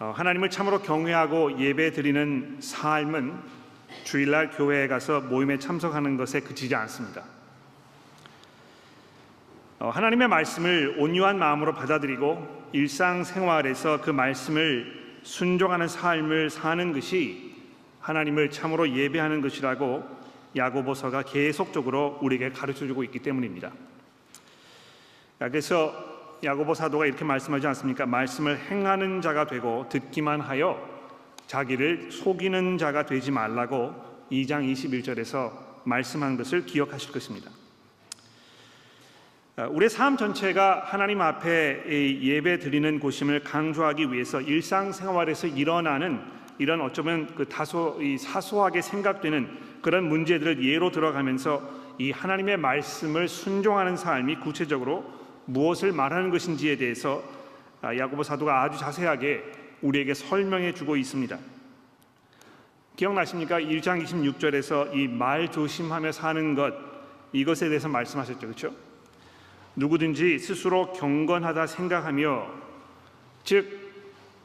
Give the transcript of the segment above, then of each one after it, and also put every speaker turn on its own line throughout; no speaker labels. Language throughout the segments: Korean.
어, 하나님을 참으로 경외하고 예배 드리는 삶은 주일날 교회에 가서 모임에 참석하는 것에 그치지 않습니다. 어, 하나님의 말씀을 온유한 마음으로 받아들이고 일상생활에서 그 말씀을 순종하는 삶을 사는 것이 하나님을 참으로 예배하는 것이라고 야고보서가 계속적으로 우리에게 가르쳐 주고 있기 때문입니다. 그래서 야고보 사도가 이렇게 말씀하지 않습니까? 말씀을 행하는 자가 되고 듣기만 하여 자기를 속이는 자가 되지 말라고 2장 21절에서 말씀한 것을 기억하실 것입니다. 우리의 삶 전체가 하나님 앞에 예배 드리는 곳임을 강조하기 위해서 일상생활에서 일어나는 이런 어쩌면 그 다소 사소하게 생각되는 그런 문제들을 예로 들어가면서 이 하나님의 말씀을 순종하는 삶이 구체적으로 무엇을 말하는 것인지에 대해서 아, 야고보 사도가 아주 자세하게 우리에게 설명해 주고 있습니다. 기억나십니까? 1장 26절에서 이 말 조심하며 사는 것 이것에 대해서 말씀하셨죠. 그렇죠? 누구든지 스스로 경건하다 생각하며 즉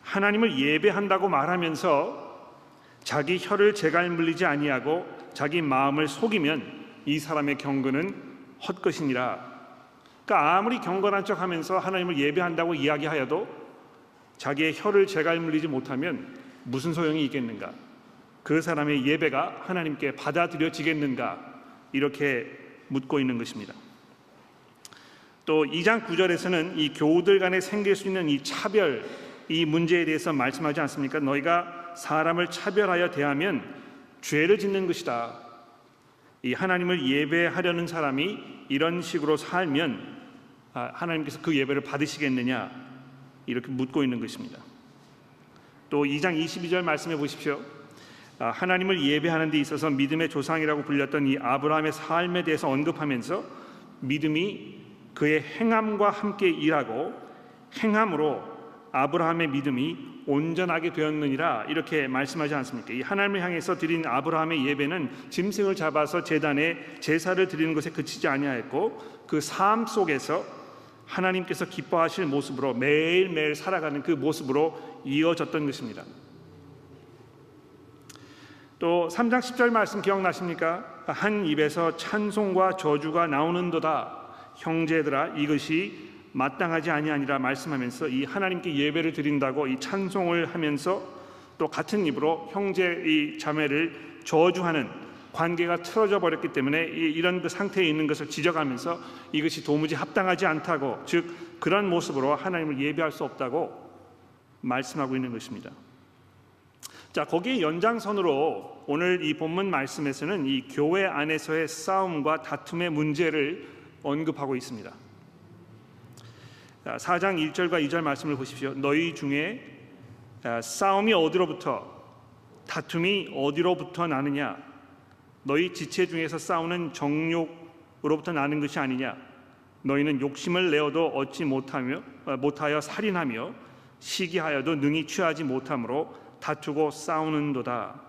하나님을 예배한다고 말하면서 자기 혀를 재갈 물리지 아니하고 자기 마음을 속이면 이 사람의 경건은 헛것이니라 그러니까 아무리 경건한 척하면서 하나님을 예배한다고 이야기하여도 자기의 혀를 재갈 물리지 못하면 무슨 소용이 있겠는가? 그 사람의 예배가 하나님께 받아들여지겠는가? 이렇게 묻고 있는 것입니다. 또 2장 9절에서는 이 교우들 간에 생길 수 있는 이 차별 이 문제에 대해서 말씀하지 않습니까? 너희가 사람을 차별하여 대하면 죄를 짓는 것이다. 이 하나님을 예배하려는 사람이 이런 식으로 살면 아, 하나님께서 그 예배를 받으시겠느냐 이렇게 묻고 있는 것입니다. 또 2장 22절 말씀해 보십시오. 아, 하나님을 예배하는 데 있어서 믿음의 조상이라고 불렸던 이 아브라함의 삶에 대해서 언급하면서 믿음이 그의 행함과 함께 일하고 행함으로 아브라함의 믿음이 온전하게 되었느니라 이렇게 말씀하지 않습니까? 이 하나님을 향해서 드린 아브라함의 예배는 짐승을 잡아서 제단에 제사를 드리는 것에 그치지 아니하였고 그 삶 속에서 하나님께서 기뻐하실 모습으로 매일매일 살아가는 그 모습으로 이어졌던 것입니다. 또 3장 10절 말씀 기억나십니까? 한 입에서 찬송과 저주가 나오는도다. 형제들아 이것이 마땅하지 아니하니라 말씀하면서 이 하나님께 예배를 드린다고 이 찬송을 하면서 또 같은 입으로 형제 이 자매를 저주하는 관계가 틀어져 버렸기 때문에 이런 그 상태에 있는 것을 지적하면서 이것이 도무지 합당하지 않다고 즉 그런 모습으로 하나님을 예배할 수 없다고 말씀하고 있는 것입니다. 자, 거기에 연장선으로 오늘 이 본문 말씀에서는 이 교회 안에서의 싸움과 다툼의 문제를 언급하고 있습니다. 4장 1절과 2절 말씀을 보십시오. 너희 중에 싸움이 어디로부터 다툼이 어디로부터 나느냐 너희 지체 중에서 싸우는 정욕으로부터 나는 것이 아니냐 너희는 욕심을 내어도 얻지 못하며 어, 못하여 살인하며 시기하여도 능히 취하지 못함으로 다투고 싸우는도다.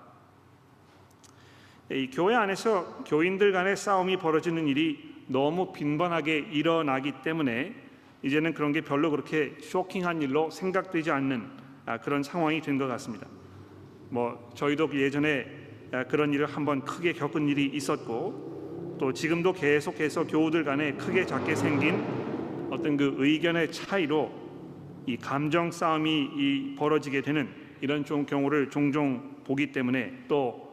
이 교회 안에서 교인들 간의 싸움이 벌어지는 일이 너무 빈번하게 일어나기 때문에 이제는 그런 게 별로 그렇게 쇼킹한 일로 생각되지 않는 아, 그런 상황이 된 것 같습니다. 뭐 저희도 예전에 아, 그런 일을 한번 크게 겪은 일이 있었고 또 지금도 계속해서 교우들 간에 크게 작게 생긴 어떤 그 의견의 차이로 이 감정 싸움이 벌어지게 되는 이런 좀 경우를 종종 보기 때문에 또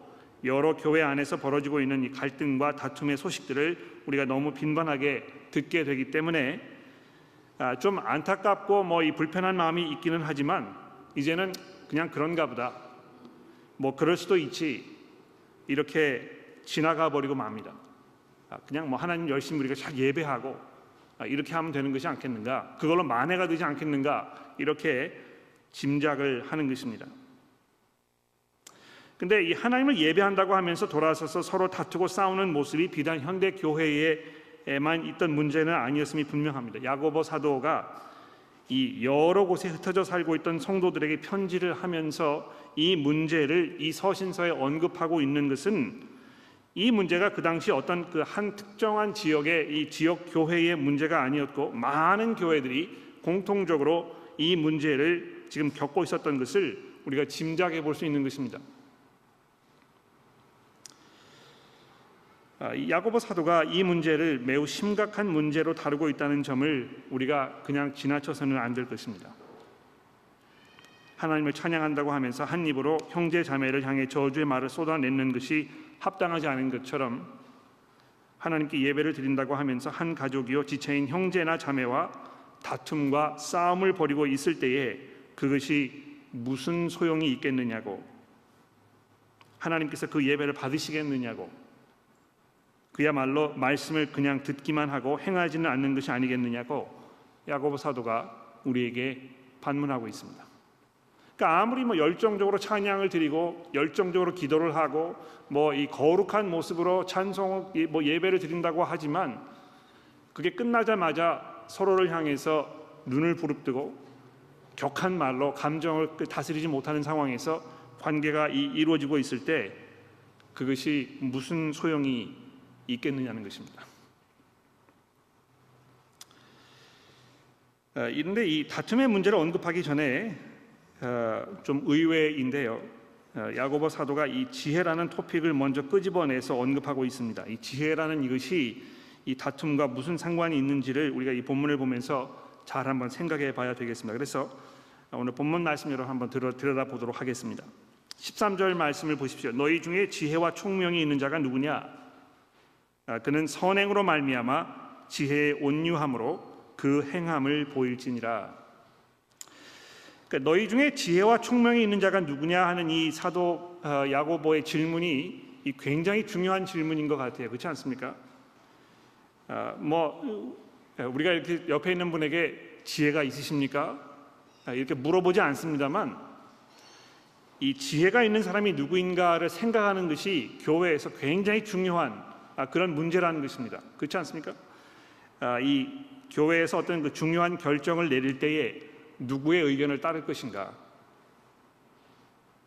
여러 교회 안에서 벌어지고 있는 이 갈등과 다툼의 소식들을 우리가 너무 빈번하게 듣게 되기 때문에 아, 좀 안타깝고 뭐 이 불편한 마음이 있기는 하지만 이제는 그냥 그런가 보다. 뭐 그럴 수도 있지. 이렇게 지나가 버리고 맙니다. 아, 그냥 뭐 하나님 열심히 우리가 잘 예배하고 아, 이렇게 하면 되는 것이 않겠는가? 그걸로 만회가 되지 않겠는가? 이렇게 짐작을 하는 것입니다. 근데 이 하나님을 예배한다고 하면서 돌아서서 서로 다투고 싸우는 모습이 비단 현대 교회에만 있던 문제는 아니었음이 분명합니다. 야고보 사도가 이 여러 곳에 흩어져 살고 있던 성도들에게 편지를 하면서 이 문제를 이 서신서에 언급하고 있는 것은 이 문제가 그 당시 어떤 그 한 특정한 지역의 이 지역 교회의 문제가 아니었고 많은 교회들이 공통적으로 이 문제를 지금 겪고 있었던 것을 우리가 짐작해 볼 수 있는 것입니다. 아, 이 야고보 사도가 이 문제를 매우 심각한 문제로 다루고 있다는 점을 우리가 그냥 지나쳐서는 안 될 것입니다. 하나님을 찬양한다고 하면서 한 입으로 형제 자매를 향해 저주의 말을 쏟아내는 것이 합당하지 않은 것처럼 하나님께 예배를 드린다고 하면서 한 가족이요 지체인 형제나 자매와 다툼과 싸움을 벌이고 있을 때에 그것이 무슨 소용이 있겠느냐고 하나님께서 그 예배를 받으시겠느냐고 그야말로 말씀을 그냥 듣기만 하고 행하지는 않는 것이 아니겠느냐고 야고보 사도가 우리에게 반문하고 있습니다. 그러니까 아무리 뭐 열정적으로 찬양을 드리고 열정적으로 기도를 하고 뭐 이 거룩한 모습으로 찬송 뭐 예배를 드린다고 하지만 그게 끝나자마자 서로를 향해서 눈을 부릅뜨고 격한 말로 감정을 다스리지 못하는 상황에서 관계가 이루어지고 있을 때 그것이 무슨 소용이 있겠느냐는 것입니다. 이런데 이 다툼의 문제를 언급하기 전에 어, 좀 의외인데요. 어, 야고보 사도가 이 지혜라는 토픽을 먼저 끄집어내서 언급하고 있습니다. 이 지혜라는 이것이 이 다툼과 무슨 상관이 있는지를 우리가 이 본문을 보면서 잘 한번 생각해 봐야 되겠습니다. 그래서 오늘 본문 말씀 여러분 한번 들여다 보도록 하겠습니다. 13절 말씀을 보십시오. 너희 중에 지혜와 총명이 있는 자가 누구냐? 아, 그는 선행으로 말미암아 지혜의 온유함으로 그 행함을 보일지니라. 그러니까 너희 중에 지혜와 총명이 있는 자가 누구냐 하는 이 사도 어, 야고보의 질문이 이 굉장히 중요한 질문인 것 같아요. 그렇지 않습니까? 아, 뭐 어, 우리가 이렇게 옆에 있는 분에게 지혜가 있으십니까? 아, 이렇게 물어보지 않습니다만 이 지혜가 있는 사람이 누구인가를 생각하는 것이 교회에서 굉장히 중요한 아, 그런 문제라는 것입니다. 그렇지 않습니까? 이 교회에서 어떤 그 중요한 결정을 내릴 때에 누구의 의견을 따를 것인가?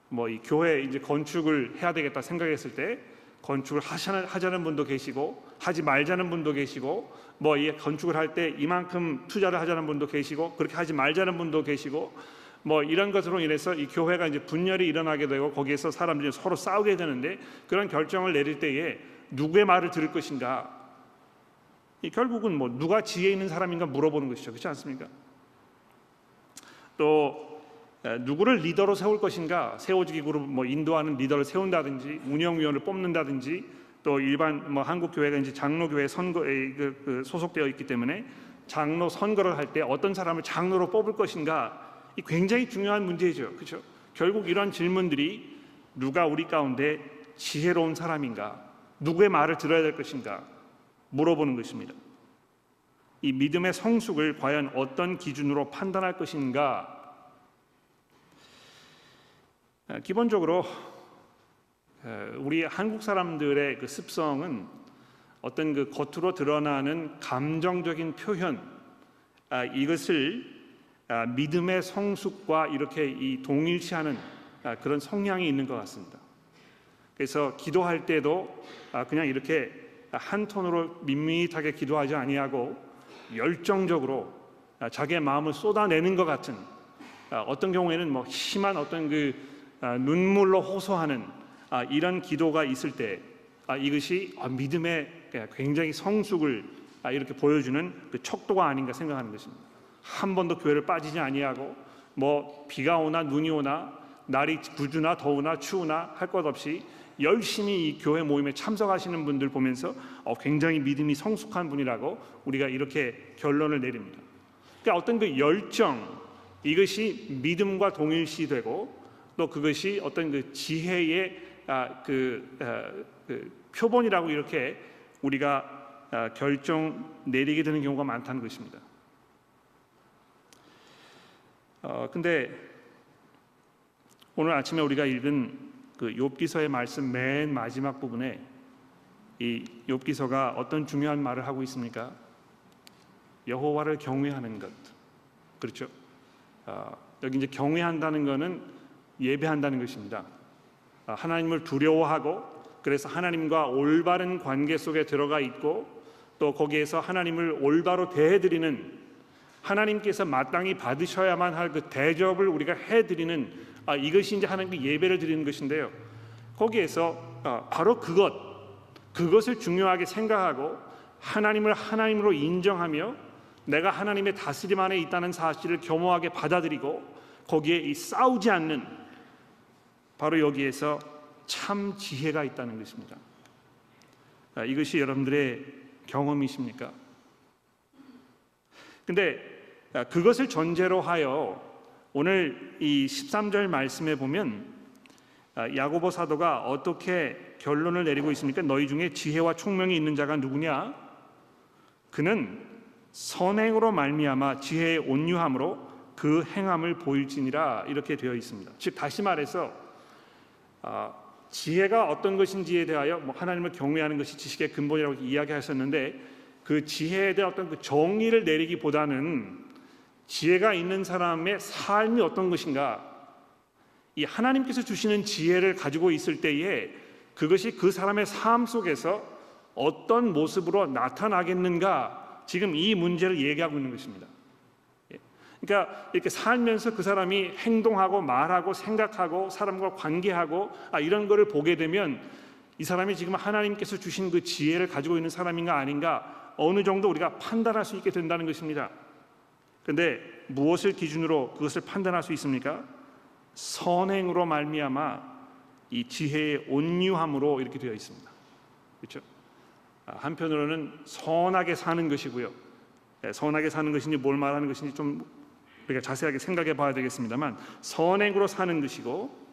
뭐 이 교회 이제 건축을 해야 되겠다 생각했을 때 건축을 하자는 분도 계시고 하지 말자는 분도 계시고 뭐 이 건축을 할 때 이만큼 투자를 하자는 분도 계시고 그렇게 하지 말자는 분도 계시고 뭐 이런 것으로 인해서 이 교회가 이제 분열이 일어나게 되고 거기에서 사람들이 서로 싸우게 되는데 그런 결정을 내릴 때에 누구의 말을 들을 것인가? 이 결국은 뭐 누가 지혜 있는 사람인가 물어보는 것이죠. 그렇지 않습니까? 또 누구를 리더로 세울 것인가? 세워주기 그룹 뭐 인도하는 리더를 세운다든지 운영위원을 뽑는다든지 또 일반 뭐 한국 교회가 이제 장로 교회 선거에 그, 그 소속되어 있기 때문에 장로 선거를 할 때 어떤 사람을 장로로 뽑을 것인가? 이 굉장히 중요한 문제죠. 그렇죠? 결국 이런 질문들이 누가 우리 가운데 지혜로운 사람인가? 누구의 말을 들어야 될 것인가? 물어보는 것입니다 이 믿음의 성숙을 과연 어떤 기준으로 판단할 것인가? 기본적으로 우리 한국 사람들의 그 습성은 어떤 그 겉으로 드러나는 감정적인 표현 아, 이것을 아, 믿음의 성숙과 이렇게 이 동일시하는 아, 그런 성향이 있는 것 같습니다. 그래서 기도할 때도 그냥 이렇게 한 톤으로 밋밋하게 기도하지 아니하고 열정적으로 아, 자기의 마음을 쏟아내는 것 같은 아, 어떤 경우에는 뭐 심한 어떤 그 아, 눈물로 호소하는 이런 기도가 있을 때 이것이 믿음의 굉장히 성숙을 이렇게 보여주는 그 척도가 아닌가 생각하는 것입니다. 한 번도 교회를 빠지지 아니하고 뭐 비가 오나 눈이 오나 날이 구주나 더우나 추우나 할 것 없이 열심히 이 교회 모임에 참석하시는 분들 보면서 어, 굉장히 믿음이 성숙한 분이라고 우리가 이렇게 결론을 내립니다. 그러니까 어떤 그 열정 이것이 믿음과 동일시되고 또 그것이 어떤 그 지혜의 아, 그, 아, 그 표본이라고 이렇게 우리가 아, 결정 내리게 되는 경우가 많다는 것입니다. 어, 근데 오늘 아침에 우리가 읽은 그 욥기서의 말씀 맨 마지막 부분에 이 욥기서가 어떤 중요한 말을 하고 있습니까? 여호와를 경외하는 것. 그렇죠? 아, 여기 이제 경외한다는 것은 예배한다는 것입니다. 아, 하나님을 두려워하고 그래서 하나님과 올바른 관계 속에 들어가 있고 또 거기에서 하나님을 올바로 대해드리는 하나님께서 마땅히 받으셔야만 할 그 대접을 우리가 해드리는 아, 이것이 이제 하나님께 예배를 드리는 것인데요. 거기에서 아, 바로 그것 그것을 중요하게 생각하고 하나님을 하나님으로 인정하며 내가 하나님의 다스림 안에 있다는 사실을 겸허하게 받아들이고 거기에 이 싸우지 않는 바로 여기에서 참 지혜가 있다는 것입니다. 아, 이것이 여러분들의 경험이십니까? 근데 아, 그것을 전제로 하여 오늘 이 13절 말씀에 보면 아, 야고보 사도가 어떻게 결론을 내리고 있습니까? 너희 중에 지혜와 총명이 있는 자가 누구냐? 그는 선행으로 말미암아 지혜의 온유함으로 그 행함을 보일지니라 이렇게 되어 있습니다. 즉 다시 말해서 아, 지혜가 어떤 것인지에 대하여 뭐 하나님을 경외하는 것이 지식의 근본이라고 이야기하셨는데 그 지혜에 대한 어떤 그 정의를 내리기보다는 지혜가 있는 사람의 삶이 어떤 것인가 이 하나님께서 주시는 지혜를 가지고 있을 때에 그것이 그 사람의 삶 속에서 어떤 모습으로 나타나겠는가 지금 이 문제를 얘기하고 있는 것입니다. 예. 그러니까 이렇게 살면서 그 사람이 행동하고 말하고 생각하고 사람과 관계하고 아, 이런 거를 보게 되면 이 사람이 지금 하나님께서 주신 그 지혜를 가지고 있는 사람인가 아닌가 어느 정도 우리가 판단할 수 있게 된다는 것입니다. 근데 무엇을 기준으로 그것을 판단할 수 있습니까? 선행으로 말미암아 이 지혜의 온유함으로 이렇게 되어 있습니다. 그렇죠? 아, 한편으로는 선하게 사는 것이고요. 네, 선하게 사는 것인지 뭘 말하는 것인지 좀 우리가 자세하게 생각해 봐야 되겠습니다만 선행으로 사는 것이고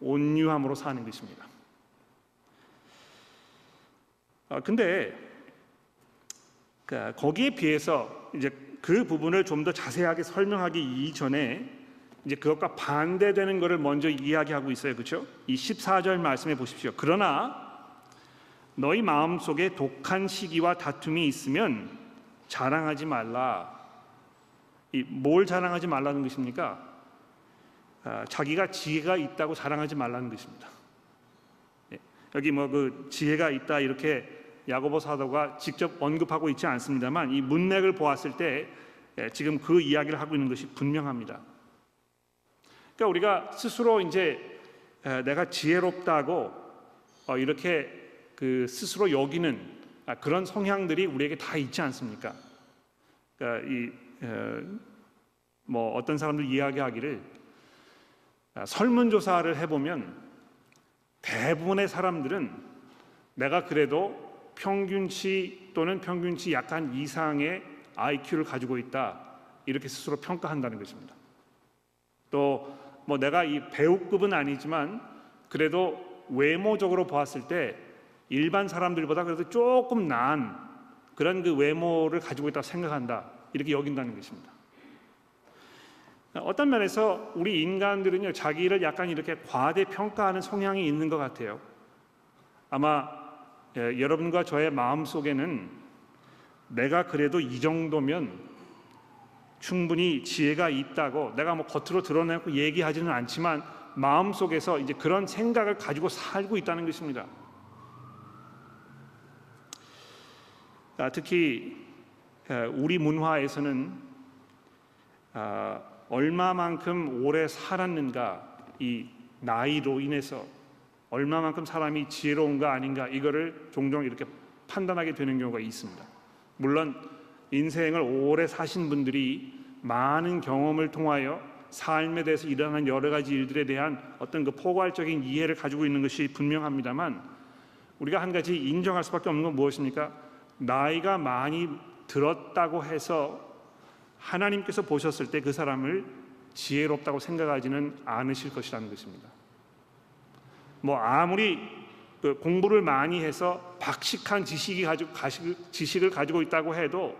온유함으로 사는 것입니다. 아, 근데 그 거기에 비해서 이제 그 부분을 좀 더 자세하게 설명하기 이전에 이제 그것과 반대되는 것을 먼저 이야기하고 있어요. 그렇죠? 이 14절 말씀해 보십시오. 그러나 너희 마음속에 독한 시기와 다툼이 있으면 자랑하지 말라. 이 뭘 자랑하지 말라는 것입니까? 아, 자기가 지혜가 있다고 자랑하지 말라는 것입니다. 예, 여기 뭐 그 지혜가 있다 이렇게 야고보 사도가 직접 언급하고 있지 않습니다만 이 문맥을 보았을 때 예, 지금 그 이야기를 하고 있는 것이 분명합니다. 그러니까 우리가 스스로 이제 내가 지혜롭다고 어, 이렇게 그 스스로 여기는 아, 그런 성향들이 우리에게 다 있지 않습니까? 그러니까 이뭐 어떤 사람들 이야기하기를 아, 설문조사를 해보면 대부분의 사람들은 내가 그래도 평균치 또는 평균치 약간 이상의 IQ를 가지고 있다 이렇게 스스로 평가한다는 것입니다. 또 뭐 내가 이 배우급은 아니지만 그래도 외모적으로 보았을 때 일반 사람들보다 그래도 조금 나은 그런 그 외모를 가지고 있다고 생각한다 이렇게 여긴다는 것입니다. 어떤 면에서 우리 인간들은요 자기를 약간 이렇게 과대 평가하는 성향이 있는 것 같아요. 아마 예, 여러분과 저의 마음 속에는 내가 그래도 이 정도면 충분히 지혜가 있다고 내가 뭐 겉으로 드러내고 얘기하지는 않지만 마음 속에서 이제 그런 생각을 가지고 살고 있다는 것입니다. 아, 특히 우리 문화에서는 아, 얼마만큼 오래 살았는가 이 나이로 인해서 얼마만큼 사람이 지혜로운가 아닌가 이거를 종종 이렇게 판단하게 되는 경우가 있습니다. 물론 인생을 오래 사신 분들이 많은 경험을 통하여 삶에 대해서 일어나는 여러 가지 일들에 대한 어떤 그 포괄적인 이해를 가지고 있는 것이 분명합니다만 우리가 한 가지 인정할 수밖에 없는 건 무엇입니까? 나이가 많이 들었다고 해서 하나님께서 보셨을 때 그 사람을 지혜롭다고 생각하지는 않으실 것이라는 것입니다. 뭐 아무리 그 공부를 많이 해서 박식한 지식이 가지고 지식을 가지고 있다고 해도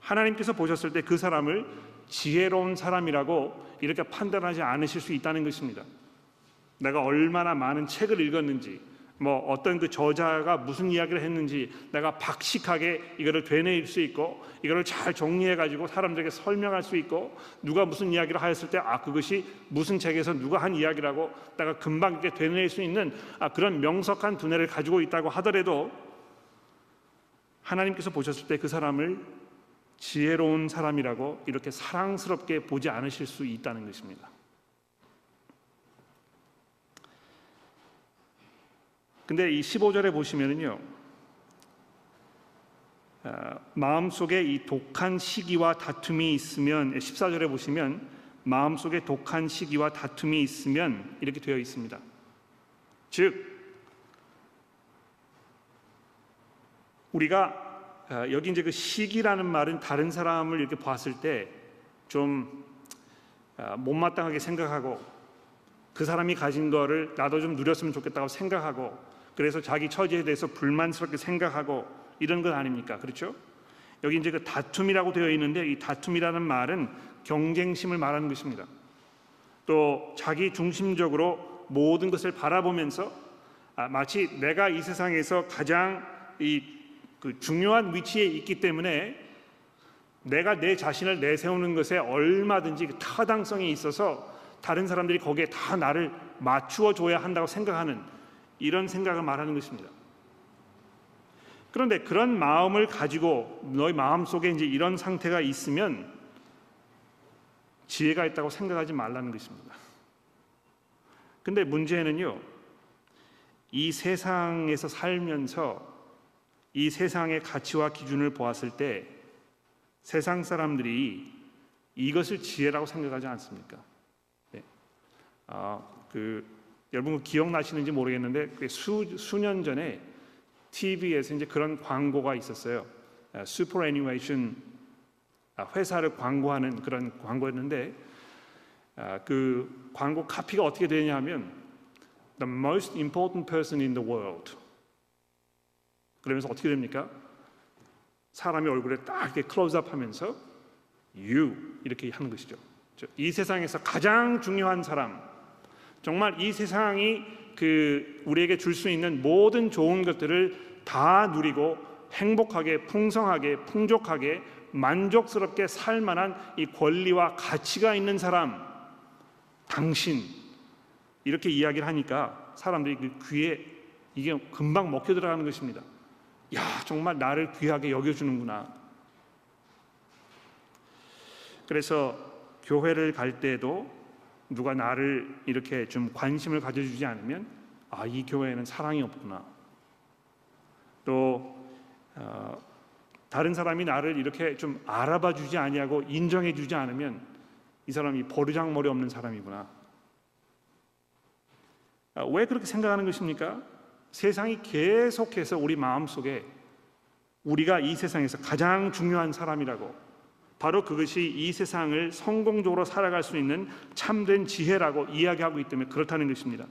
하나님께서 보셨을 때 그 사람을 지혜로운 사람이라고 이렇게 판단하지 않으실 수 있다는 것입니다. 내가 얼마나 많은 책을 읽었는지, 뭐 어떤 그 저자가 무슨 이야기를 했는지 내가 박식하게 이거를 되뇌일 수 있고 이거를 잘 정리해 가지고 사람들에게 설명할 수 있고 누가 무슨 이야기를 하였을 때 아 그것이 무슨 책에서 누가 한 이야기라고 내가 금방 이렇게 되뇌일 수 있는 아 그런 명석한 두뇌를 가지고 있다고 하더라도 하나님께서 보셨을 때 그 사람을 지혜로운 사람이라고 이렇게 사랑스럽게 보지 않으실 수 있다는 것입니다. 근데 이 15절에 보시면은요. 아, 마음속에 이 독한 시기와 다툼이 있으면 14절에 보시면 마음속에 독한 시기와 다툼이 있으면 이렇게 되어 있습니다. 즉 우리가 아, 여기 이제 그 시기라는 말은 다른 사람을 이렇게 봤을 때좀 아, 못마땅하게 생각하고 그 사람이 가진 거를 나도 좀 누렸으면 좋겠다고 생각하고 그래서 자기 처지에 대해서 불만스럽게 생각하고 이런 것 아닙니까? 그렇죠? 여기 이제 그 다툼이라고 되어 있는데 이 다툼이라는 말은 경쟁심을 말하는 것입니다. 또 자기 중심적으로 모든 것을 바라보면서 아, 마치 내가 이 세상에서 가장 이 그 중요한 위치에 있기 때문에 내가 내 자신을 내세우는 것에 얼마든지 그 타당성이 있어서 다른 사람들이 거기에 다 나를 맞추어 줘야 한다고 생각하는 이런 생각을 말하는 것입니다. 그런데 그런 마음을 가지고 너희 마음 속에 이제 이런 상태가 있으면 지혜가 있다고 생각하지 말라는 것입니다. 근데 문제는요, 이 세상에서 살면서 이 세상의 가치와 기준을 보았을 때 세상 사람들이 이것을 지혜라고 생각하지 않습니까? 네. 아, 그 여러분 기억나시는지 모르겠는데 그 수, 수년 전에 TV에서 이제 그런 광고가 있었어요. 슈퍼 애니메이션 회사를 광고하는 그런 광고였는데 아, 그 광고 카피가 어떻게 되냐면 The most important person in the world 그러면서 어떻게 됩니까? 사람의 얼굴에 딱 이렇게 클로즈업 하면서 you 이렇게 하는 것이죠. 이 세상에서 가장 중요한 사람, 정말 이 세상이 그 우리에게 줄 수 있는 모든 좋은 것들을 다 누리고 행복하게, 풍성하게, 풍족하게, 만족스럽게 살 만한 이 권리와 가치가 있는 사람, 당신 이렇게 이야기를 하니까 사람들이 그 귀에 이게 금방 먹혀 들어가는 것입니다. 야, 정말 나를 귀하게 여겨 주는구나. 그래서 교회를 갈 때도 누가 나를 이렇게 좀 관심을 가져주지 않으면 아, 이 교회에는 사랑이 없구나. 또 어, 다른 사람이 나를 이렇게 좀 알아봐 주지 아니하고 인정해 주지 않으면 이 사람이 버르장머리 없는 사람이구나. 아, 왜 그렇게 생각하는 것입니까? 세상이 계속해서 우리 마음속에 우리가 이 세상에서 가장 중요한 사람이라고 바로 그것이 이 세상을 성공적으로 살아갈 수 있는 참된 지혜라고 이야기하고 있기 때문에 그렇다는 것입니다.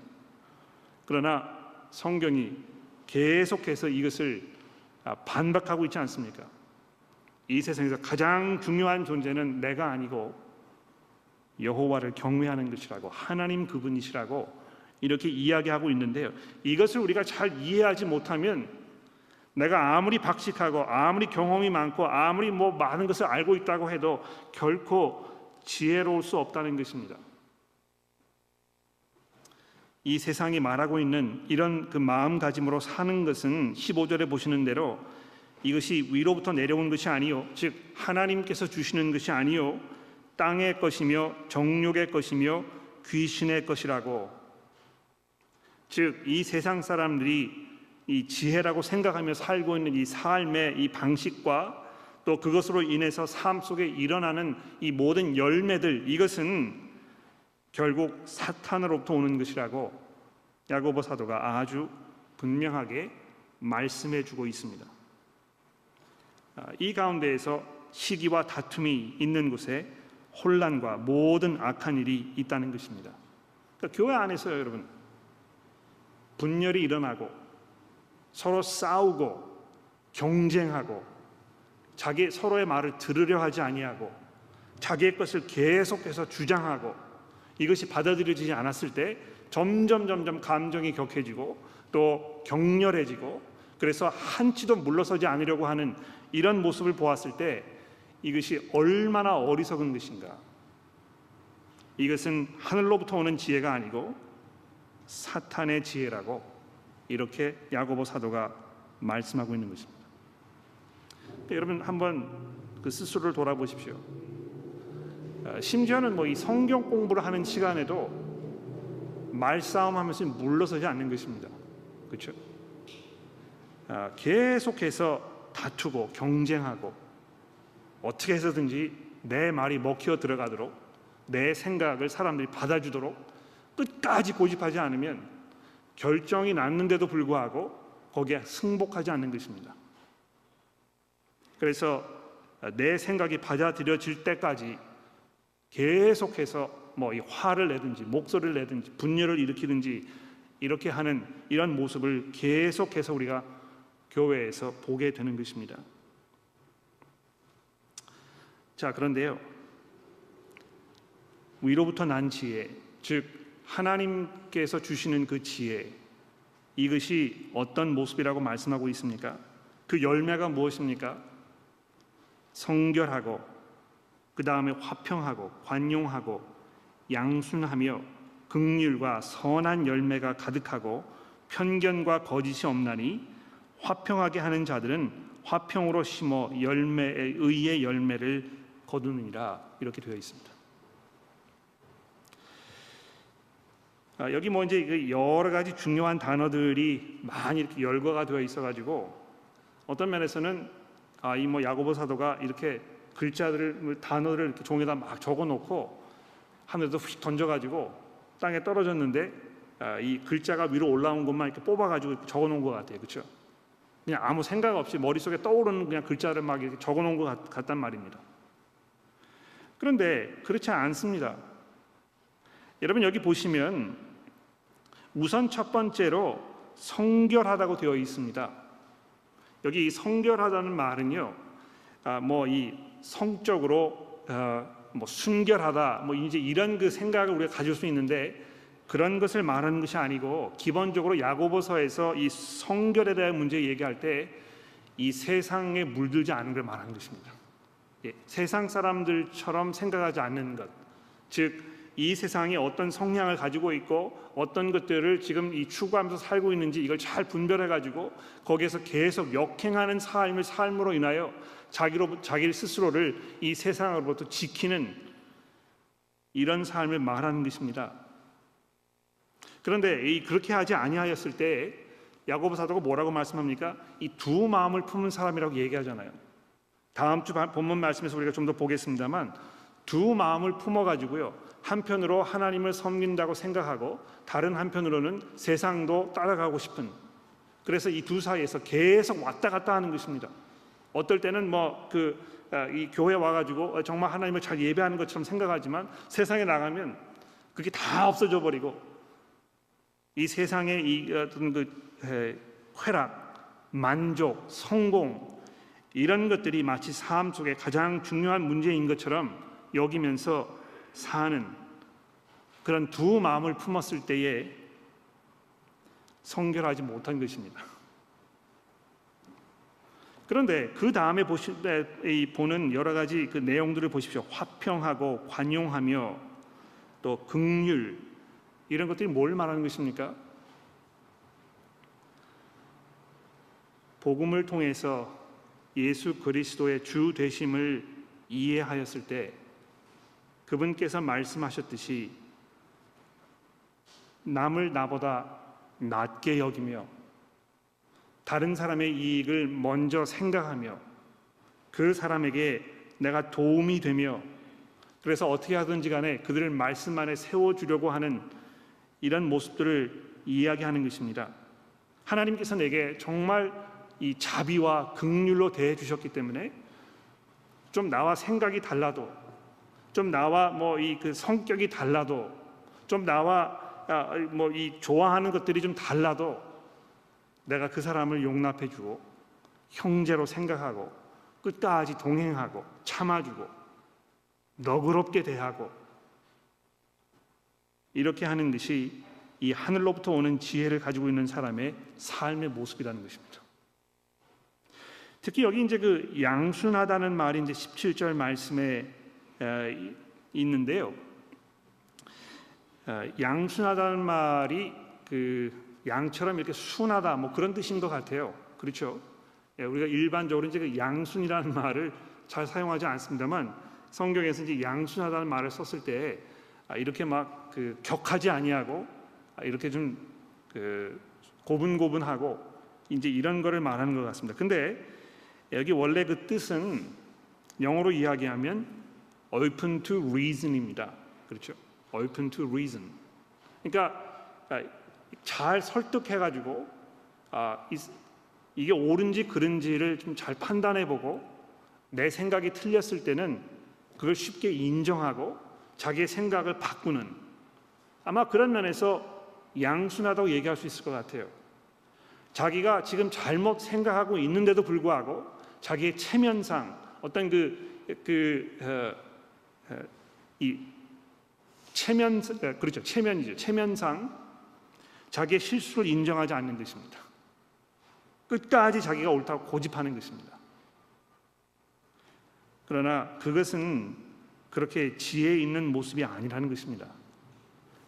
그러나 성경이 계속해서 이것을 아, 반박하고 있지 않습니까? 이 세상에서 가장 중요한 존재는 내가 아니고 여호와를 경외하는 것이라고 하나님 그분이시라고 이렇게 이야기하고 있는데요. 이것을 우리가 잘 이해하지 못하면 내가 아무리 박식하고 아무리 경험이 많고 아무리 뭐 많은 것을 알고 있다고 해도 결코 지혜로울 수 없다는 것입니다. 이 세상이 말하고 있는 이런 그 마음가짐으로 사는 것은 15절에 보시는 대로 이것이 위로부터 내려온 것이 아니요 즉 하나님께서 주시는 것이 아니요 땅의 것이며 정욕의 것이며 귀신의 것이라고 즉 이 세상 사람들이 이 지혜라고 생각하며 살고 있는 이 삶의 이 방식과 또 그것으로 인해서 삶 속에 일어나는 이 모든 열매들 이것은 결국 사탄으로부터 오는 것이라고 야고보 사도가 아주 분명하게 말씀해 주고 있습니다. 아, 이 가운데에서 시기와 다툼이 있는 곳에 혼란과 모든 악한 일이 있다는 것입니다. 그러니까 교회 안에서요, 여러분. 분열이 일어나고 서로 싸우고 경쟁하고 자기 서로의 말을 들으려 하지 아니하고 자기의 것을 계속해서 주장하고 이것이 받아들여지지 않았을 때 점점 점점 감정이 격해지고 또 격렬해지고 그래서 한치도 물러서지 않으려고 하는 이런 모습을 보았을 때 이것이 얼마나 어리석은 것인가. 이것은 하늘로부터 오는 지혜가 아니고 사탄의 지혜라고 이렇게 야고보 사도가 말씀하고 있는 것입니다. 여러분 한번 그그 스스로를 돌아보십시오. 어, 심지어는 뭐 이 성경 공부를 하는 시간에도 말싸움하면서 물러서지 않는 것입니다. 그렇죠? 어, 계속해서 다투고 경쟁하고 어떻게 해서든지 내 말이 먹혀 들어가도록 내 생각을 사람들이 받아주도록 끝까지 고집하지 않으면 결정이 났는데도 불구하고 거기에 승복하지 않는 것입니다. 그래서 내 생각이 받아들여질 때까지 계속해서 뭐 이 화를 내든지 목소리를 내든지 분열을 일으키든지 이렇게 하는 이런 모습을 계속해서 우리가 교회에서 보게 되는 것입니다. 자, 그런데요. 위로부터 난 지혜, 즉 하나님께서 주시는 그 지혜 이것이 어떤 모습이라고 말씀하고 있습니까? 그 열매가 무엇입니까? 성결하고 그 다음에 화평하고 관용하고 양순하며 극률과 선한 열매가 가득하고 편견과 거짓이 없나니 화평하게 하는 자들은 화평으로 심어 열매의 의의 열매를 거두느니라 이렇게 되어 있습니다. 여기 뭐 이제 그 여러 가지 중요한 단어들이 많이 이렇게 열거가 되어 있어가지고 어떤 면에서는 아, 이 뭐 야고보 사도가 이렇게 글자들을 뭐 단어를 이렇게 종에다 막 적어놓고 하늘에서 휙 던져가지고 땅에 떨어졌는데 아, 이 글자가 위로 올라온 것만 이렇게 뽑아가지고 적어놓은 것 같아요, 그렇죠? 그냥 아무 생각 없이 머릿속에 떠오르는 그냥 글자를 막 이렇게 적어놓은 것 같단 말입니다. 그런데 그렇지 않습니다. 여러분 여기 보시면 우선 첫 번째로 성결하다고 되어 있습니다. 여기 성결하다는 말은요, 아, 뭐이 성적으로 어, 뭐 순결하다, 뭐 이제 이런 그 생각을 우리가 가질 수 있는데 그런 것을 말하는 것이 아니고 기본적으로 야고보서에서 이 성결에 대한 문제 얘기할 때 이 세상에 물들지 않은 걸 말하는 것입니다. 예, 세상 사람들처럼 생각하지 않는 것, 즉 이 세상이 어떤 성향을 가지고 있고 어떤 것들을 지금 이 추구하면서 살고 있는지 이걸 잘 분별해 가지고 거기에서 계속 역행하는 삶을 삶으로 인하여 자기로 자기 스스로를 이 세상으로부터 지키는 이런 삶을 말하는 것입니다. 그런데 이 그렇게 하지 아니하였을 때 야고보 사도가 뭐라고 말씀합니까? 이 두 마음을 품은 사람이라고 얘기하잖아요. 다음 주 본문 말씀에서 우리가 좀 더 보겠습니다만 두 마음을 품어 가지고요. 한편으로 하나님을 섬긴다고 생각하고 다른 한편으로는 세상도 따라가고 싶은 그래서 이 두 사이에서 계속 왔다 갔다 하는 것입니다. 어떨 때는 뭐 그 이 교회 와가지고 정말 하나님을 잘 예배하는 것처럼 생각하지만 세상에 나가면 그게 다 없어져 버리고 이 세상의 이 어떤 그 쾌락, 만족, 성공 이런 것들이 마치 삶 속에 가장 중요한 문제인 것처럼 여기면서 사는 그런 두 마음을 품었을 때에 성결하지 못한 것입니다. 그런데 그 다음에 보는 여러 가지 그 내용들을 보십시오. 화평하고 관용하며 또 극률 이런 것들이 뭘 말하는 것입니까? 복음을 통해서 예수 그리스도의 주 되심을 이해하였을 때 그분께서 말씀하셨듯이 남을 나보다 낮게 여기며 다른 사람의 이익을 먼저 생각하며 그 사람에게 내가 도움이 되며 그래서 어떻게 하든지 간에 그들을 말씀 안에 세워주려고 하는 이런 모습들을 이야기하는 것입니다. 하나님께서 내게 정말 이 자비와 극률로 대해 주셨기 때문에 좀 나와 생각이 달라도 좀 나와 뭐 이 그 성격이 달라도 좀 나와 아, 뭐이 좋아하는 것들이 좀 달라도 내가 그 사람을 용납해 주고 형제로 생각하고 끝까지 동행하고 참아주고 너그럽게 대하고 이렇게 하는 것이 이 하늘로부터 오는 지혜를 가지고 있는 사람의 삶의 모습이라는 것입니다. 특히 여기 이제 그 양순하다는 말이 이제 17절 말씀에 있는데요. 양순하다는 말이 그 양처럼 이렇게 순하다 뭐 그런 뜻인 것 같아요. 그렇죠? 예, 우리가 일반적으로 이제 그 양순이라는 말을 잘 사용하지 않습니다만 성경에서 이제 양순하다는 말을 썼을 때 아, 이렇게 막 그 격하지 아니하고 아, 이렇게 좀 그 고분고분하고 이제 이런 거를 말하는 것 같습니다. 근데 여기 원래 그 뜻은 영어로 이야기하면 open to reason입니다. 그렇죠? open to reason. 그러니까 아, 잘 설득해 가지고 아, 이, 이게 옳은지 그른지를 좀 잘 판단해 보고 내 생각이 틀렸을 때는 그걸 쉽게 인정하고 자기의 생각을 바꾸는 아마 그런 면에서 양순하다고 얘기할 수 있을 것 같아요. 자기가 지금 잘못 생각하고 있는데도 불구하고 자기의 체면상 어떤 그 그 어, 어, 이 체면 어, 그렇죠 체면이죠 체면상 자기의 실수를 인정하지 않는 것입니다. 끝까지 자기가 옳다고 고집하는 것입니다. 그러나 그것은 그렇게 지혜 있는 모습이 아니라는 것입니다.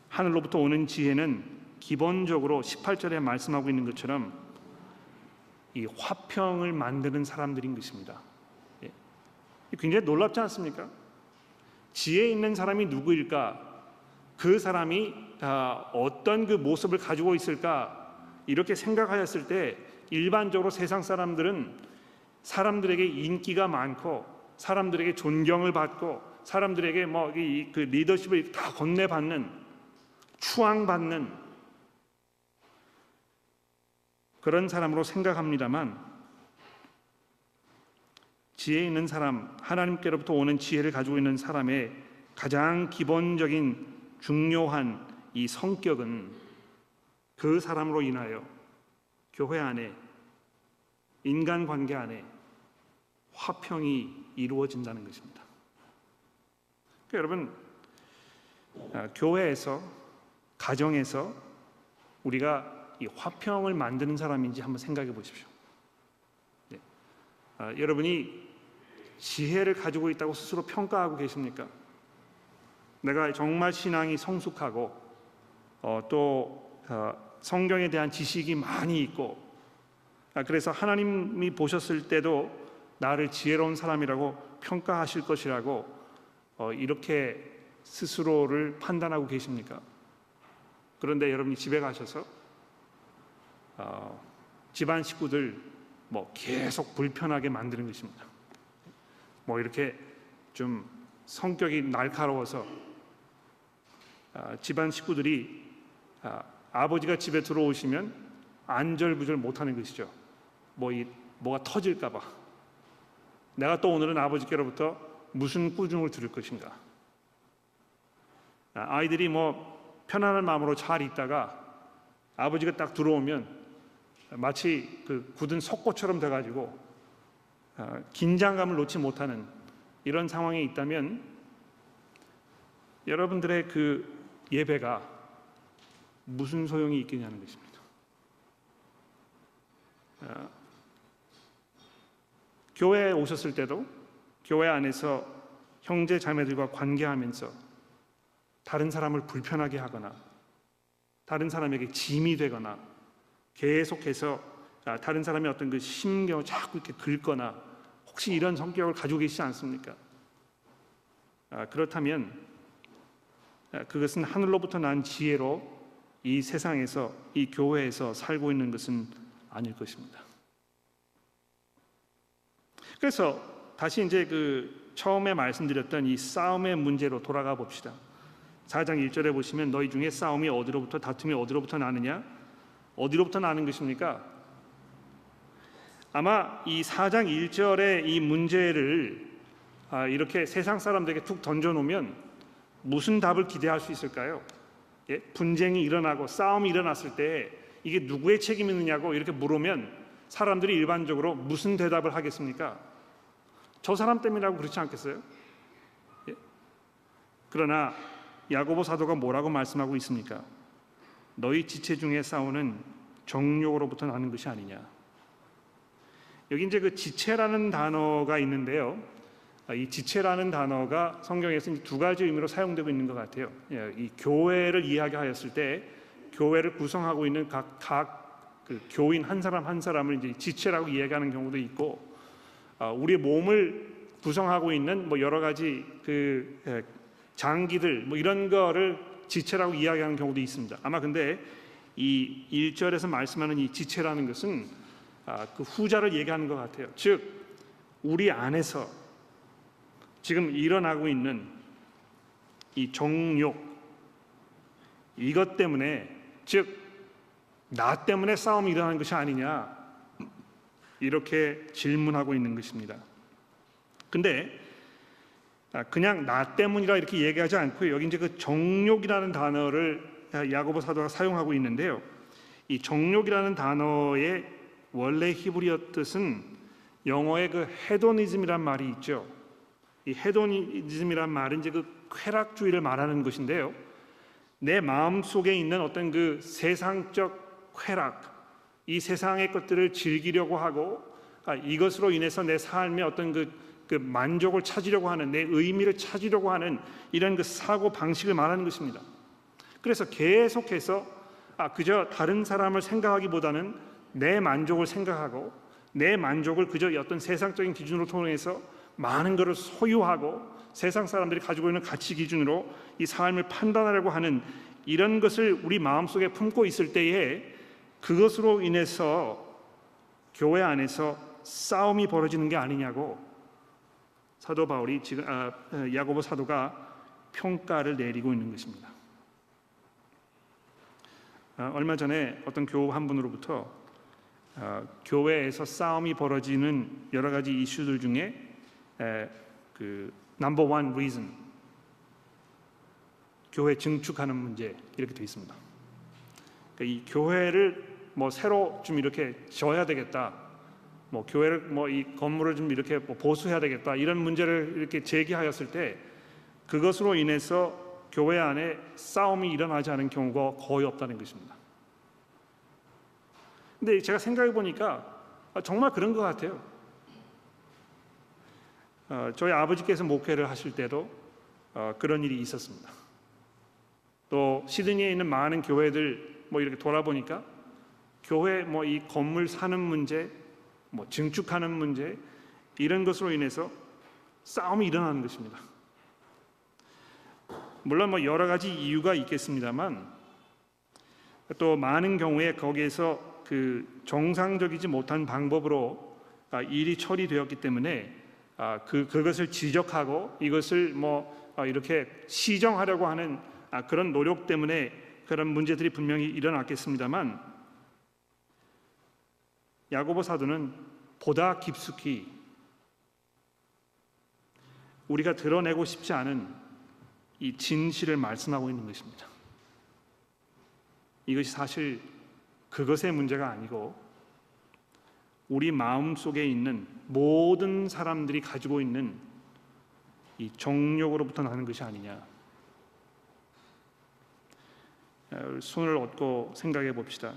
하늘로부터 오는 지혜는 기본적으로 18절에 말씀하고 있는 것처럼 이 화평을 만드는 사람들인 것입니다. 예. 굉장히 놀랍지 않습니까? 지혜 있는 사람이 누구일까? 그 사람이 아, 어떤 그 모습을 가지고 있을까? 이렇게 생각하였을 때 일반적으로 세상 사람들은 사람들에게 인기가 많고 사람들에게 존경을 받고 사람들에게 뭐 그 리더십을 다 건네받는 추앙받는 그런 사람으로 생각합니다만 지혜 있는 사람, 하나님께로부터 오는 지혜를 가지고 있는 사람의 가장 기본적인 중요한 이 성격은 그 사람으로 인하여 교회 안에 인간 관계 안에 화평이 이루어진다는 것입니다. 그러니까 여러분 아, 교회에서 가정에서 우리가 이 화평을 만드는 사람인지 한번 생각해 보십시오. 네. 아, 여러분이 지혜를 가지고 있다고 스스로 평가하고 계십니까? 내가 정말 신앙이 성숙하고 어, 또 어, 성경에 대한 지식이 많이 있고 아, 그래서 하나님이 보셨을 때도 나를 지혜로운 사람이라고 평가하실 것이라고 어, 이렇게 스스로를 판단하고 계십니까? 그런데 여러분이 집에 가셔서 어, 집안 식구들 뭐 계속 불편하게 만드는 것입니다. 뭐 이렇게 좀 성격이 날카로워서 아, 집안 식구들이 아, 아버지가 집에 들어오시면 안절부절 못하는 것이죠. 뭐 이 뭐가 터질까봐. 내가 또 오늘은 아버지께로부터 무슨 꾸중을 들을 것인가. 아, 아이들이 뭐 편안한 마음으로 잘 있다가 아버지가 딱 들어오면 마치 그 굳은 석고처럼 돼가지고 아, 긴장감을 놓지 못하는 이런 상황에 있다면 여러분들의 그 예배가 무슨 소용이 있겠냐는 것입니다. 아, 교회에 오셨을 때도 교회 안에서 형제 자매들과 관계하면서 다른 사람을 불편하게 하거나 다른 사람에게 짐이 되거나 계속해서 아, 다른 사람의 어떤 그 심경을 자꾸 이렇게 긁거나 혹시 이런 성격을 가지고 계시지 않습니까? 아, 그렇다면 아, 그것은 하늘로부터 난 지혜로 이 세상에서 이 교회에서 살고 있는 것은 아닐 것입니다. 그래서 다시 이제 그 처음에 말씀드렸던 이 싸움의 문제로 돌아가 봅시다. 4장 1절에 보시면 너희 중에 싸움이 어디로부터 다툼이 어디로부터 나느냐? 어디로부터 나는 것입니까? 아마 이 4장 1절의 이 문제를 아, 이렇게 세상 사람들에게 툭 던져 놓으면 무슨 답을 기대할 수 있을까요? 예? 분쟁이 일어나고 싸움이 일어났을 때 이게 누구의 책임이느냐고 이렇게 물으면 사람들이 일반적으로 무슨 대답을 하겠습니까? 저 사람 때문이라고 그렇지 않겠어요? 예? 그러나 야고보 사도가 뭐라고 말씀하고 있습니까? 너희 지체 중에 싸우는 정욕으로부터 나는 것이 아니냐. 여기 이제 그 지체라는 단어가 있는데요. 아, 이 지체라는 단어가 성경에서 두 가지 의미로 사용되고 있는 것 같아요. 예, 이 교회를 이야기하였을 때 교회를 구성하고 있는 각 각 그 교인 한 사람 한 사람을 이제 지체라고 이야기하는 경우도 있고 아, 우리의 몸을 구성하고 있는 뭐 여러 가지 그 에, 장기들 뭐 이런 거를 지체라고 이야기하는 경우도 있습니다. 아마 근데 이 1절에서 말씀하는 이 지체라는 것은 아, 그 후자를 얘기하는 것 같아요. 즉 우리 안에서 지금 일어나고 있는 이 정욕 이것 때문에 즉 나 때문에 싸움이 일어나는 것이 아니냐 이렇게 질문하고 있는 것입니다. 근데 아, 그냥 나 때문이라 이렇게 얘기하지 않고요. 여기 이제 그 정욕이라는 단어를 야고보 사도가 사용하고 있는데요. 이 정욕이라는 단어의 원래 히브리어 뜻은 영어의 그 헤도니즘이란 말이 있죠. 이 헤도니즘이란 말은 이제 그 쾌락주의를 말하는 것인데요. 내 마음 속에 있는 어떤 그 세상적 쾌락, 이 세상의 것들을 즐기려고 하고 아, 이것으로 인해서 내 삶의 어떤 그, 그 만족을 찾으려고 하는 내 의미를 찾으려고 하는 이런 그 사고 방식을 말하는 것입니다. 그래서 계속해서 아, 그저 다른 사람을 생각하기보다는 내 만족을 생각하고 내 만족을 그저 어떤 세상적인 기준으로 통해서 많은 것을 소유하고 세상 사람들이 가지고 있는 가치 기준으로 이 삶을 판단하려고 하는 이런 것을 우리 마음속에 품고 있을 때에 그것으로 인해서 교회 안에서 싸움이 벌어지는 게 아니냐고 사도 바울이 지금 아, 야고보 사도가 평가를 내리고 있는 것입니다. 아, 얼마 전에 어떤 교우 한 분으로부터 아, 교회에서 싸움이 벌어지는 여러 가지 이슈들 중에 에, 그 number one reason 교회 증축하는 문제 이렇게 되어 있습니다. 그러니까 이 교회를 뭐 새로 좀 이렇게 져야 되겠다. 뭐 교회를 뭐 이 건물을 좀 이렇게 뭐 보수해야 되겠다. 이런 문제를 이렇게 제기하였을 때 그것으로 인해서 교회 안에 싸움이 일어나지 않은 경우가 거의 없다는 것입니다. 근데 제가 생각해 보니까 정말 그런 것 같아요. 어, 저희 아버지께서 목회를 하실 때도 어, 그런 일이 있었습니다. 또 시드니에 있는 많은 교회들 뭐 이렇게 돌아보니까 교회 뭐 이 건물 사는 문제, 뭐 증축하는 문제 이런 것으로 인해서 싸움이 일어나는 것입니다. 물론 뭐 여러 가지 이유가 있겠습니다만 또 많은 경우에 거기에서 그 정상적이지 못한 방법으로 아, 일이 처리되었기 때문에 아, 그 그것을 지적하고 이것을 뭐 아, 이렇게 시정하려고 하는 아, 그런 노력 때문에 그런 문제들이 분명히 일어났겠습니다만 야고보 사도는 보다 깊숙이 우리가 드러내고 싶지 않은 이 진실을 말씀하고 있는 것입니다. 이것이 사실 그것의 문제가 아니고 우리 마음 속에 있는 모든 사람들이 가지고 있는 이 정욕으로부터 나는 것이 아니냐. 손을 얻고 생각해 봅시다.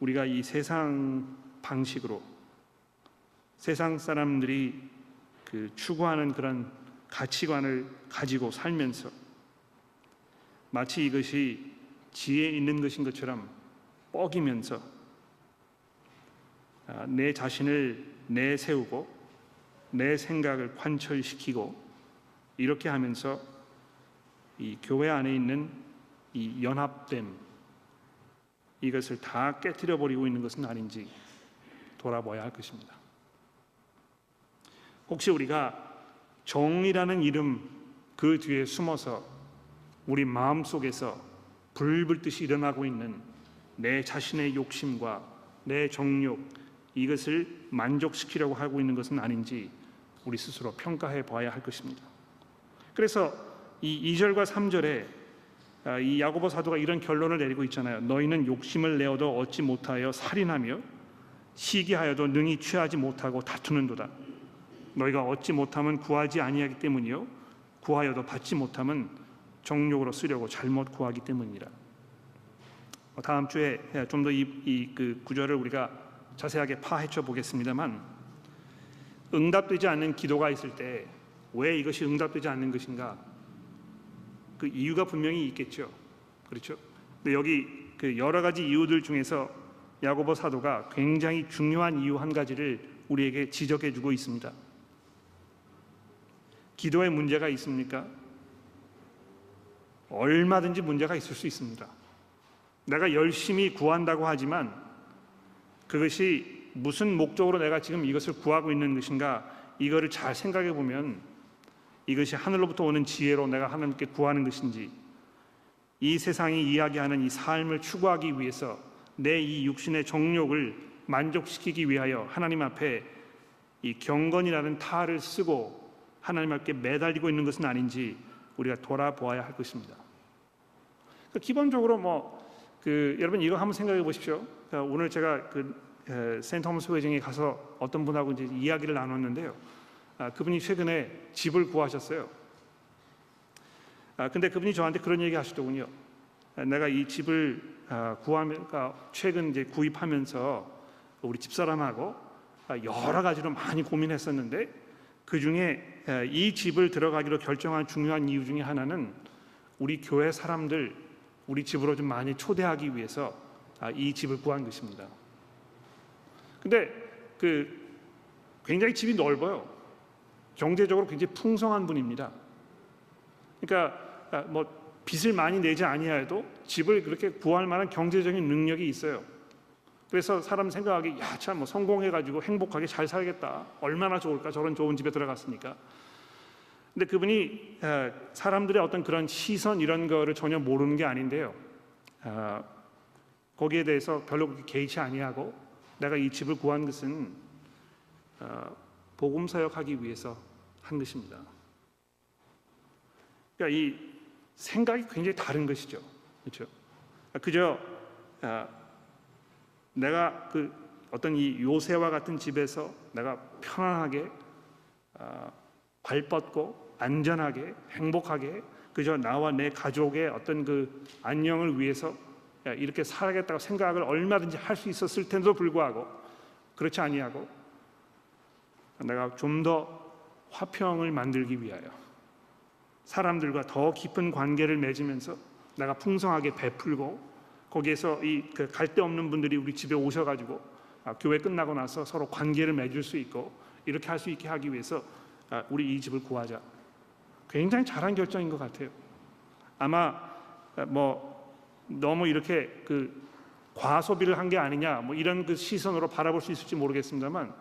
우리가 이 세상 방식으로 세상 사람들이 그 추구하는 그런 가치관을 가지고 살면서 마치 이것이 지혜 있는 것인 것처럼 뻐기면서 아, 내 자신을 내세우고 내 생각을 관철시키고 이렇게 하면서 이 교회 안에 있는 이 연합됨 이것을 다 깨뜨려 버리고 있는 것은 아닌지 돌아봐야 할 것입니다. 혹시 우리가 정이라는 이름 그 뒤에 숨어서 우리 마음 속에서 불불듯이 일어나고 있는 내 자신의 욕심과 내 정욕 이것을 만족시키려고 하고 있는 것은 아닌지 우리 스스로 평가해 봐야 할 것입니다. 그래서 이 2절과 3절에 아, 이 야고보 사도가 이런 결론을 내리고 있잖아요. 너희는 욕심을 내어도 얻지 못하여 살인하며 시기하여도 능히 취하지 못하고 다투는도다. 너희가 얻지 못하면 구하지 아니하기 때문이요 구하여도 받지 못하면 정욕으로 쓰려고 잘못 구하기 때문이라. 어, 다음 주에 좀 더 이 그 구절을 우리가 자세하게 파헤쳐 보겠습니다만 응답되지 않는 기도가 있을 때 왜 이것이 응답되지 않는 것인가? 그 이유가 분명히 있겠죠. 그렇죠? 근데 여기 그 여러 가지 이유들 중에서 야고보 사도가 굉장히 중요한 이유 한 가지를 우리에게 지적해 주고 있습니다. 기도에 문제가 있습니까? 얼마든지 문제가 있을 수 있습니다. 내가 열심히 구한다고 하지만 그것이 무슨 목적으로 내가 지금 이것을 구하고 있는 것인가 이거를 잘 생각해 보면 이것이 하늘로부터 오는 지혜로 내가 하나님께 구하는 것인지 이 세상이 이야기하는 이 삶을 추구하기 위해서 내 이 육신의 정욕을 만족시키기 위하여 하나님 앞에 이 경건이라는 탈을 쓰고 하나님 앞에 매달리고 있는 것은 아닌지 우리가 돌아보아야 할 것입니다. 그러니까 기본적으로 뭐 그 여러분 이거 한번 생각해 보십시오. 그러니까 오늘 제가 그 센터홈스 회장에 가서 어떤 분하고 이제 이야기를 나눴는데요. 아, 그분이 최근에 집을 구하셨어요. 아, 근데 그분이 저한테 그런 얘기 하시더군요. 아, 내가 이 집을 아, 구하면, 그러니까 최근 이제 구입하면서 우리 집사람하고 아, 여러 가지로 많이 고민했었는데 그 중에 이 집을 들어가기로 결정한 중요한 이유 중에 하나는 우리 교회 사람들 우리 집으로 좀 많이 초대하기 위해서 아, 이 집을 구한 것입니다. 근데 그 굉장히 집이 넓어요. 경제적으로 굉장히 풍성한 분입니다. 그러니까 아, 뭐 빚을 많이 내지 아니하여도 집을 그렇게 구할 만한 경제적인 능력이 있어요. 그래서 사람 생각하기 야참 뭐 성공해가지고 행복하게 잘 살겠다 얼마나 좋을까 저런 좋은 집에 들어갔으니까 근데 그분이 아, 사람들의 어떤 그런 시선 이런 거를 전혀 모르는 게 아닌데요 아, 거기에 대해서 별로 개의치 아니하고 내가 이 집을 구한 것은 어, 복음 사역하기 위해서 한 것입니다. 그러니까 이 생각이 굉장히 다른 것이죠, 그렇죠? 그저 아, 내가 그 어떤 이 요새와 같은 집에서 내가 편안하게 아, 발 뻗고 안전하게 행복하게 그저 나와 내 가족의 어떤 그 안녕을 위해서 이렇게 살아야겠다고 생각을 얼마든지 할 수 있었을 텐데도 불구하고 그렇지 아니하고 내가 좀 더 화평을 만들기 위하여 사람들과 더 깊은 관계를 맺으면서 내가 풍성하게 베풀고 거기에서 이 그 갈데 없는 분들이 우리 집에 오셔가지고 아, 교회 끝나고 나서 서로 관계를 맺을 수 있고 이렇게 할 수 있게 하기 위해서 아, 우리 이 집을 구하자. 굉장히 잘한 결정인 것 같아요. 아마 아, 뭐 너무 이렇게 그 과소비를 한 게 아니냐 뭐 이런 그 시선으로 바라볼 수 있을지 모르겠습니다만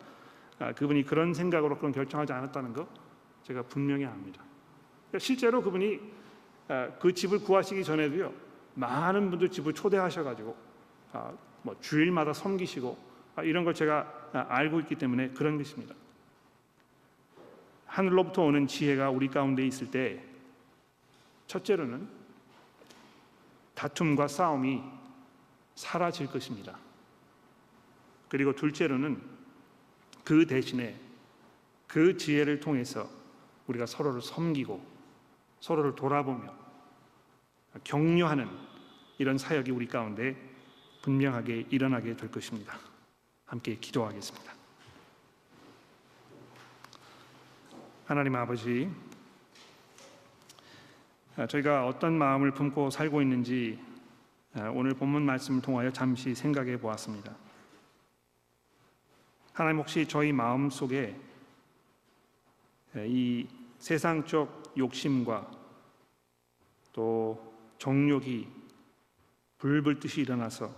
아, 그분이 그런 생각으로 그런 결정하지 않았다는 거 제가 분명히 압니다. 실제로 그분이 아, 그 집을 구하시기 전에도요 많은 분들 집을 초대하셔가지고 아, 뭐 주일마다 섬기시고 이런 걸 제가 알고 있기 때문에 그런 것입니다. 하늘로부터 오는 지혜가 우리 가운데 있을 때 첫째로는 다툼과 싸움이 사라질 것입니다. 그리고 둘째로는 그 대신에 그 지혜를 통해서 우리가 서로를 섬기고 서로를 돌아보며 격려하는 이런 사역이 우리 가운데 분명하게 일어나게 될 것입니다. 함께 기도하겠습니다. 하나님 아버지, 저희가 어떤 마음을 품고 살고 있는지 오늘 본문 말씀을 통하여 잠시 생각해 보았습니다. 하나님 혹시 저희 마음 속에 이 세상적 욕심과 또 정욕이 불불 듯이 일어나서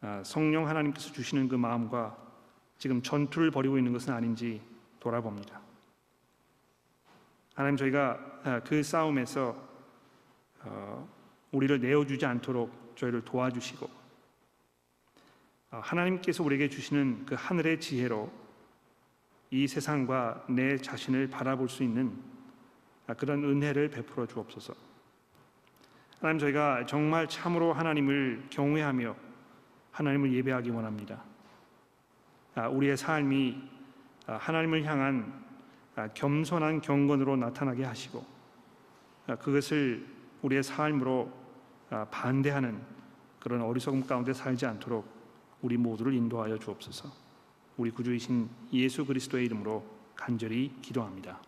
아, 성령 하나님께서 주시는 그 마음과 지금 전투를 벌이고 있는 것은 아닌지 돌아봅니다. 하나님 저희가 아, 그 싸움에서 어, 우리를 내어주지 않도록 저희를 도와주시고 어, 하나님께서 우리에게 주시는 그 하늘의 지혜로 이 세상과 내 자신을 바라볼 수 있는 아, 그런 은혜를 베풀어 주옵소서. 하나님 저희가 정말 참으로 하나님을 경외하며 하나님을 예배하기 원합니다. 아, 우리의 삶이 아, 하나님을 향한 겸손한 경건으로 나타나게 하시고 그것을 우리의 삶으로 반대하는 그런 어리석음 가운데 살지 않도록 우리 모두를 인도하여 주옵소서. 우리 구주이신 예수 그리스도의 이름으로 간절히 기도합니다.